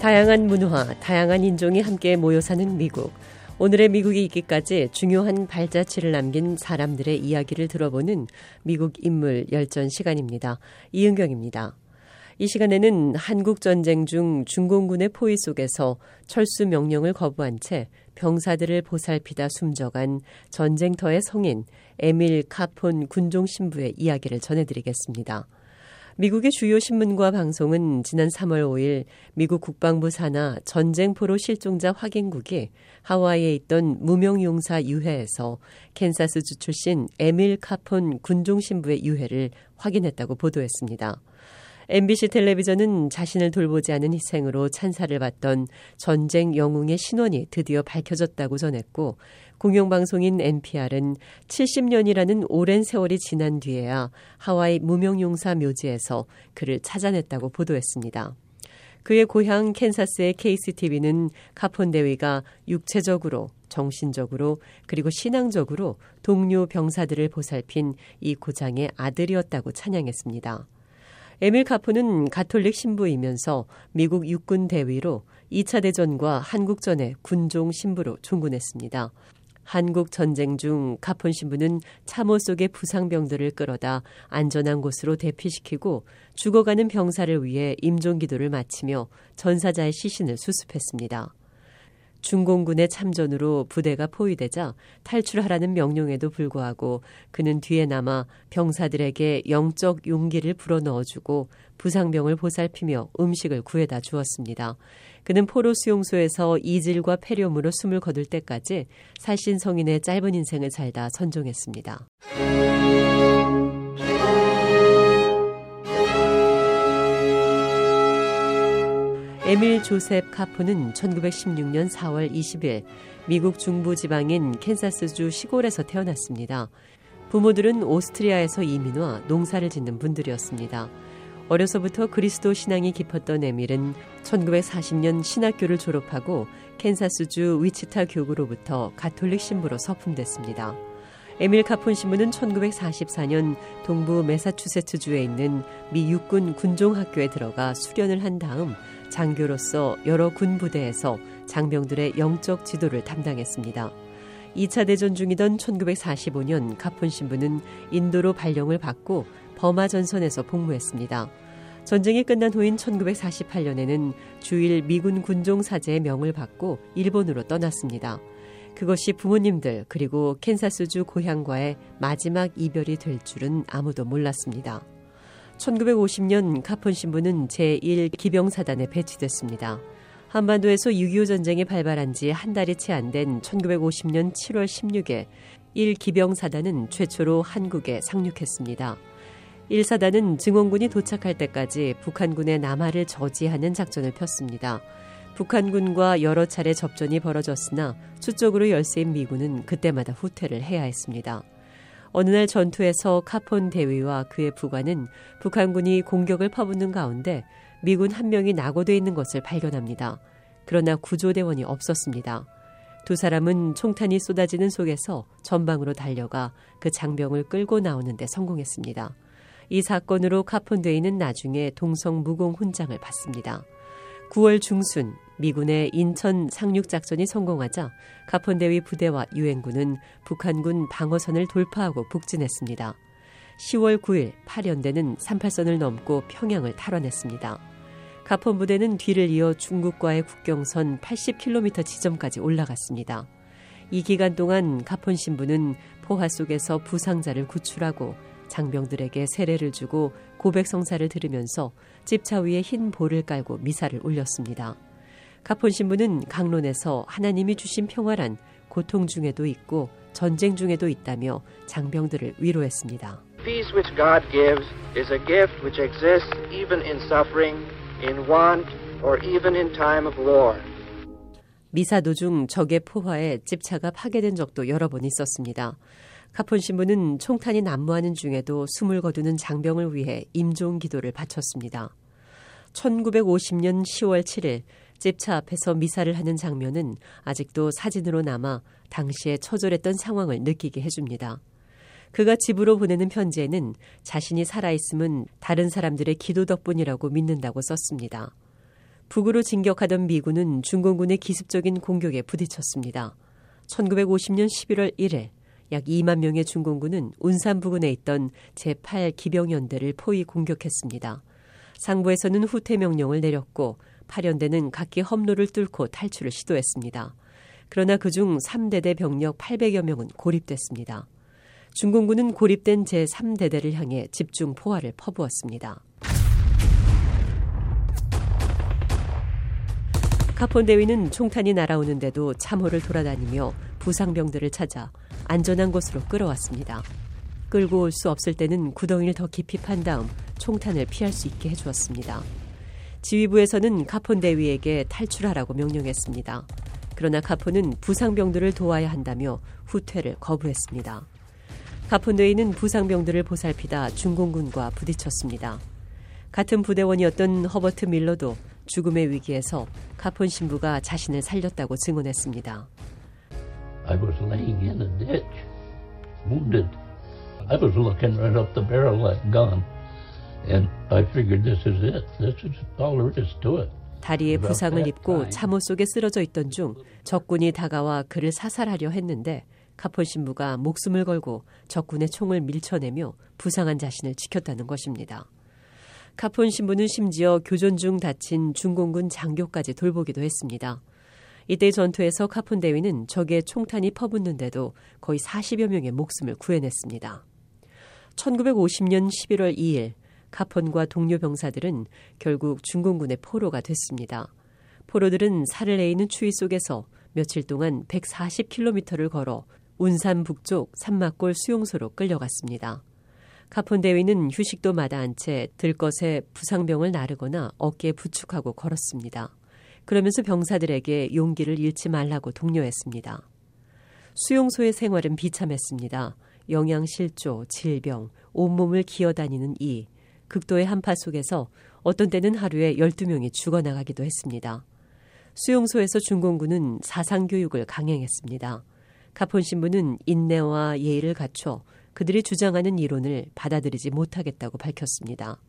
다양한 문화, 다양한 인종이 함께 모여 사는 미국. 오늘의 미국이 있기까지 중요한 발자취를 남긴 사람들의 이야기를 들어보는 미국 인물 열전 시간입니다. 이은경입니다. 이 시간에는 한국 전쟁 중 중공군의 포위 속에서 철수 명령을 거부한 채 병사들을 보살피다 숨져간 전쟁터의 성인 에밀 카폰 군종 신부의 이야기를 전해드리겠습니다. 미국의 주요 신문과 방송은 지난 3월 5일 미국 국방부 산하 전쟁포로 실종자 확인국이 하와이에 있던 무명용사 유해에서 캔사스주 출신 에밀 카폰 군종 신부의 유해를 확인했다고 보도했습니다. MBC 텔레비전은 자신을 돌보지 않은 희생으로 찬사를 받던 전쟁 영웅의 신원이 드디어 밝혀졌다고 전했고 공영방송인 NPR은 70년이라는 오랜 세월이 지난 뒤에야 하와이 무명용사 묘지에서 그를 찾아냈다고 보도했습니다. 그의 고향 캔사스의 KCTV는 카폰 대위가 육체적으로 정신적으로 그리고 신앙적으로 동료 병사들을 보살핀 이 고장의 아들이었다고 찬양했습니다. 에밀 카포는 가톨릭 신부이면서 미국 육군 대위로 2차 대전과 한국전의 군종 신부로 종군했습니다. 한국 전쟁 중 카폰 신부는 참호 속의 부상병들을 끌어다 안전한 곳으로 대피시키고 죽어가는 병사를 위해 임종 기도를 마치며 전사자의 시신을 수습했습니다. 중공군의 참전으로 부대가 포위되자 탈출하라는 명령에도 불구하고 그는 뒤에 남아 병사들에게 영적 용기를 불어넣어주고 부상병을 보살피며 음식을 구해다 주었습니다. 그는 포로 수용소에서 이질과 폐렴으로 숨을 거둘 때까지 살신 성인의 짧은 인생을 살다 선종했습니다. 에밀 조셉 카프는 1916년 4월 20일 미국 중부 지방인 캔사스주 시골에서 태어났습니다. 부모들은 오스트리아에서 이민 와 농사를 짓는 분들이었습니다. 어려서부터 그리스도 신앙이 깊었던 에밀은 1940년 신학교를 졸업하고 캔사스주 위치타 교구로부터 가톨릭 신부로 서품됐습니다. 에밀 카폰 신부는 1944년 동부 메사추세츠주에 있는 미 육군 군종학교에 들어가 수련을 한 다음 장교로서 여러 군 부대에서 장병들의 영적 지도를 담당했습니다. 2차 대전 중이던 1945년 카폰 신부는 인도로 발령을 받고 버마 전선에서 복무했습니다. 전쟁이 끝난 후인 1948년에는 주일 미군 군종 사제의 명을 받고 일본으로 떠났습니다. 그것이 부모님들 그리고 캔사스주 고향과의 마지막 이별이 될 줄은 아무도 몰랐습니다. 1950년 카폰 신부는 제1기병사단에 배치됐습니다. 한반도에서 6.25 전쟁이 발발한 지 한 달이 채 안 된 1950년 7월 16일 1기병사단은 최초로 한국에 상륙했습니다. 1사단은 증원군이 도착할 때까지 북한군의 남하를 저지하는 작전을 폈습니다. 북한군과 여러 차례 접전이 벌어졌으나 수적으로 열세인 미군은 그때마다 후퇴를 해야 했습니다. 어느 날 전투에서 카폰 대위와 그의 부관은 북한군이 공격을 퍼붓는 가운데 미군 한 명이 낙오돼 있는 것을 발견합니다. 그러나 구조대원이 없었습니다. 두 사람은 총탄이 쏟아지는 속에서 전방으로 달려가 그 장병을 끌고 나오는데 성공했습니다. 이 사건으로 카폰데이는 나중에 동성 무공 훈장을 받습니다. 9월 중순 미군의 인천 상륙 작전이 성공하자 카폰데위 부대와 유엔군은 북한군 방어선을 돌파하고 북진했습니다. 10월 9일 파련대는 38선을 넘고 평양을 탈환했습니다. 가폰 부대는 뒤를 이어 중국과의 국경선 80km 지점까지 올라갔습니다. 이 기간 동안 가폰 신부는 포화 속에서 부상자를 구출하고 장병들에게 세례를 주고 고백 성사를 들으면서 집차 위에 흰 볼을 깔고 미사를 올렸습니다. 가폰 신부는 강론에서 하나님이 주신 평화란 고통 중에도 있고 전쟁 중에도 있다며 장병들을 위로했습니다. Peace which God gives is a gift which exists even in suffering, in want, or even in time of war. 미사 도중 적의 포화에 집차가 파괴된 적도 여러 번 있었습니다. 카폰 신부는 총탄이 난무하는 중에도 숨을 거두는 장병을 위해 임종 기도를 바쳤습니다. 1950년 10월 7일 집차 앞에서 미사를 하는 장면은 아직도 사진으로 남아 당시에 처절했던 상황을 느끼게 해줍니다. 그가 집으로 보내는 편지에는 자신이 살아있음은 다른 사람들의 기도 덕분이라고 믿는다고 썼습니다. 북으로 진격하던 미군은 중공군의 기습적인 공격에 부딪혔습니다. 1950년 11월 1일 약 2만 명의 중공군은 운산 부근에 있던 제8 기병연대를 포위 공격했습니다. 상부에서는 후퇴 명령을 내렸고 8연대는 각기 험로를 뚫고 탈출을 시도했습니다. 그러나 그중 3대대 병력 800여 명은 고립됐습니다. 중공군은 고립된 제3대대를 향해 집중 포화를 퍼부었습니다. 카폰 대위는 총탄이 날아오는데도 참호를 돌아다니며 부상병들을 찾아 안전한 곳으로 끌어왔습니다. 끌고 올 수 없을 때는 구덩이를 더 깊이 판 다음 총탄을 피할 수 있게 해주었습니다. 지휘부에서는 카폰 대위에게 탈출하라고 명령했습니다. 그러나 카폰은 부상병들을 도와야 한다며 후퇴를 거부했습니다. 카폰 대위는 부상병들을 보살피다 중공군과 부딪혔습니다. 같은 부대원이었던 허버트 밀러도 죽음의 위기에서 카폰 신부가 자신을 살렸다고 증언했습니다. I was laying in a ditch, wounded. I was looking right up the barrel of that gun, and I figured this is it. This is all there is to it. 다리에 부상을 입고 참호 속에 쓰러져 있던 중 적군이 다가와 그를 사살하려 했는데 카폰 신부가 목숨을 걸고 적군의 총을 밀쳐내며 부상한 자신을 지켰다는 것입니다. 카폰 신부는 심지어 교전 중 다친 중공군 장교까지 돌보기도 했습니다. 이때 전투에서 카폰 대위는 적의 총탄이 퍼붓는데도 거의 40여 명의 목숨을 구해냈습니다. 1950년 11월 2일 카폰과 동료 병사들은 결국 중공군의 포로가 됐습니다. 포로들은 살을 내이는 추위 속에서 며칠 동안 140km를 걸어 운산 북쪽 산막골 수용소로 끌려갔습니다. 카폰 대위는 휴식도 마다한 채 들것에 부상병을 나르거나 어깨에 부축하고 걸었습니다. 그러면서 병사들에게 용기를 잃지 말라고 독려했습니다. 수용소의 생활은 비참했습니다. 영양실조, 질병, 온몸을 기어다니는 이, 극도의 한파 속에서 어떤 때는 하루에 12명이 죽어나가기도 했습니다. 수용소에서 중공군은 사상교육을 강행했습니다. 카폰 신부는 인내와 예의를 갖춰 그들이 주장하는 이론을 받아들이지 못하겠다고 밝혔습니다.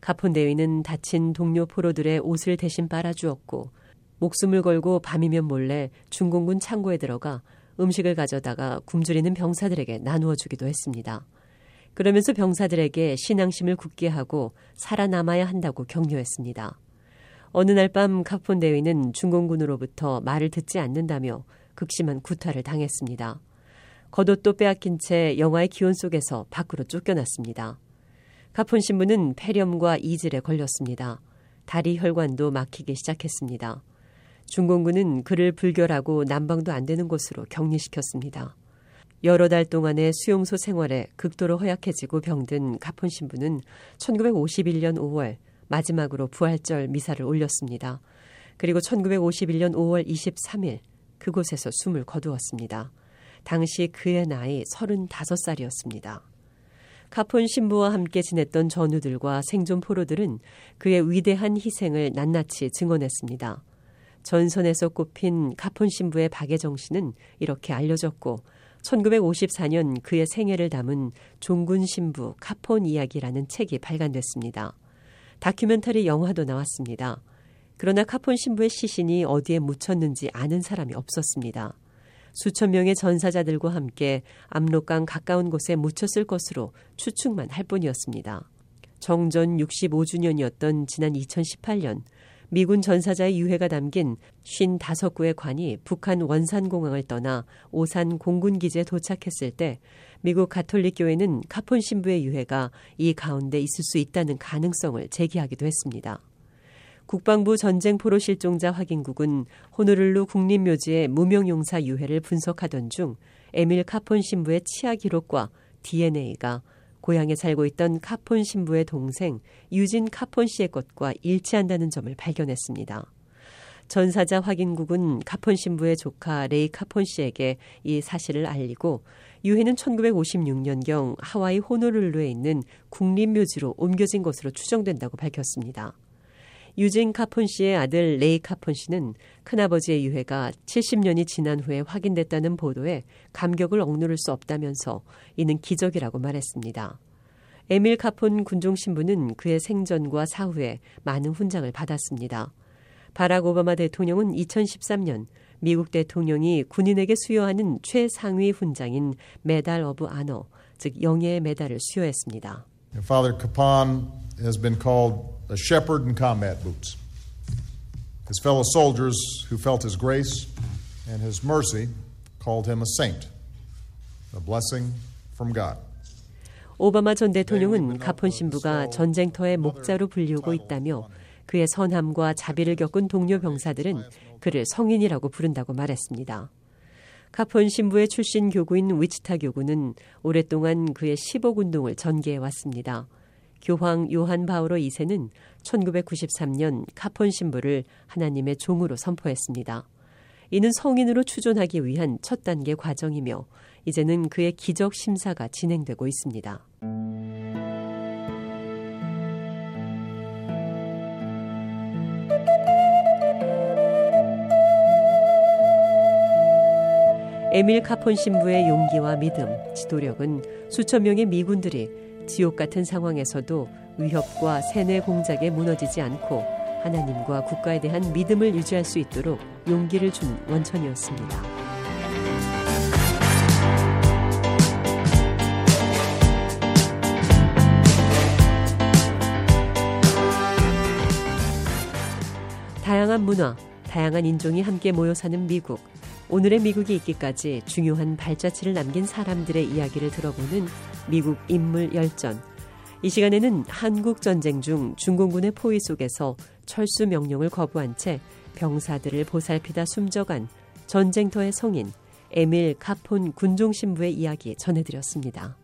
가폰 대위는 다친 동료 포로들의 옷을 대신 빨아주었고 목숨을 걸고 밤이면 몰래 중공군 창고에 들어가 음식을 가져다가 굶주리는 병사들에게 나누어 주기도 했습니다. 그러면서 병사들에게 신앙심을 굳게 하고 살아남아야 한다고 격려했습니다. 어느 날 밤 카폰 대위는 중공군으로부터 말을 듣지 않는다며 극심한 구타를 당했습니다. 겉옷도 빼앗긴 채 영화의 기온 속에서 밖으로 쫓겨났습니다. 가폰 신부는 폐렴과 이질에 걸렸습니다. 다리 혈관도 막히기 시작했습니다. 중공군은 그를 불결하고 난방도 안 되는 곳으로 격리시켰습니다. 여러 달 동안의 수용소 생활에 극도로 허약해지고 병든 가폰 신부는 1951년 5월 마지막으로 부활절 미사를 올렸습니다. 그리고 1951년 5월 23일 그곳에서 숨을 거두었습니다. 당시 그의 나이 35살이었습니다. 카폰 신부와 함께 지냈던 전우들과 생존 포로들은 그의 위대한 희생을 낱낱이 증언했습니다. 전선에서 꼽힌 카폰 신부의 박예정 씨는 이렇게 알려졌고 1954년 그의 생애를 담은 종군 신부 카폰 이야기라는 책이 발간됐습니다. 다큐멘터리 영화도 나왔습니다. 그러나 카폰 신부의 시신이 어디에 묻혔는지 아는 사람이 없었습니다. 수천 명의 전사자들과 함께 압록강 가까운 곳에 묻혔을 것으로 추측만 할 뿐이었습니다. 정전 65주년이었던 지난 2018년 미군 전사자의 유해가 담긴 55구의 관이 북한 원산공항을 떠나 오산 공군기지에 도착했을 때 미국 가톨릭 교회는 카폰 신부의 유해가 이 가운데 있을 수 있다는 가능성을 제기하기도 했습니다. 국방부 전쟁포로 실종자 확인국은 호노룰루 국립묘지의 무명용사 유해를 분석하던 중 에밀 카폰 신부의 치아 기록과 DNA가 고향에 살고 있던 카폰 신부의 동생 유진 카폰 씨의 것과 일치한다는 점을 발견했습니다. 전사자 확인국은 카폰 신부의 조카 레이 카폰 씨에게 이 사실을 알리고 유해는 1956년경 하와이 호노룰루에 있는 국립묘지로 옮겨진 것으로 추정된다고 밝혔습니다. 유진 카폰 씨의 아들 레이 카폰 씨는 큰아버지의 유해가 70년이 지난 후에 확인됐다는 보도에 감격을 억누를 수 없다면서 이는 기적이라고 말했습니다. 에밀 카폰 군종 신부는 그의 생전과 사후에 많은 훈장을 받았습니다. 바락 오바마 대통령은 2013년 미국 대통령이 군인에게 수여하는 최상위 훈장인 Medal of Honor, 즉 영예의 메달을 수여했습니다. Father Capon has been called a shepherd in combat boots. His fellow soldiers who felt his grace and his mercy called him a saint, a blessing from God. 오바마 전 대통령은 가폰 신부가 전쟁터의 목자로 불리우고 있다며 그의 선함과 자비를 겪은 동료 병사들은 그를 성인이라고 부른다고 말했습니다. 카폰 신부의 출신 교구인 위치타 교구는 오랫동안 그의 10억 운동을 전개해 왔습니다. 교황 요한 바오로 2세는 1993년 카폰 신부를 하나님의 종으로 선포했습니다. 이는 성인으로 추존하기 위한 첫 단계 과정이며 이제는 그의 기적 심사가 진행되고 있습니다. 에밀 카폰 신부의 용기와 믿음, 지도력은 수천 명의 미군들이 지옥 같은 상황에서도 위협과 세뇌 공작에 무너지지 않고 하나님과 국가에 대한 믿음을 유지할 수 있도록 용기를 준 원천이었습니다. 다양한 문화, 다양한 인종이 함께 모여 사는 미국. 오늘의 미국이 있기까지 중요한 발자취를 남긴 사람들의 이야기를 들어보는 미국 인물 열전. 이 시간에는 한국 전쟁 중 중공군의 포위 속에서 철수 명령을 거부한 채 병사들을 보살피다 숨져간 전쟁터의 성인 에밀 카폰 군종 신부의 이야기 전해드렸습니다.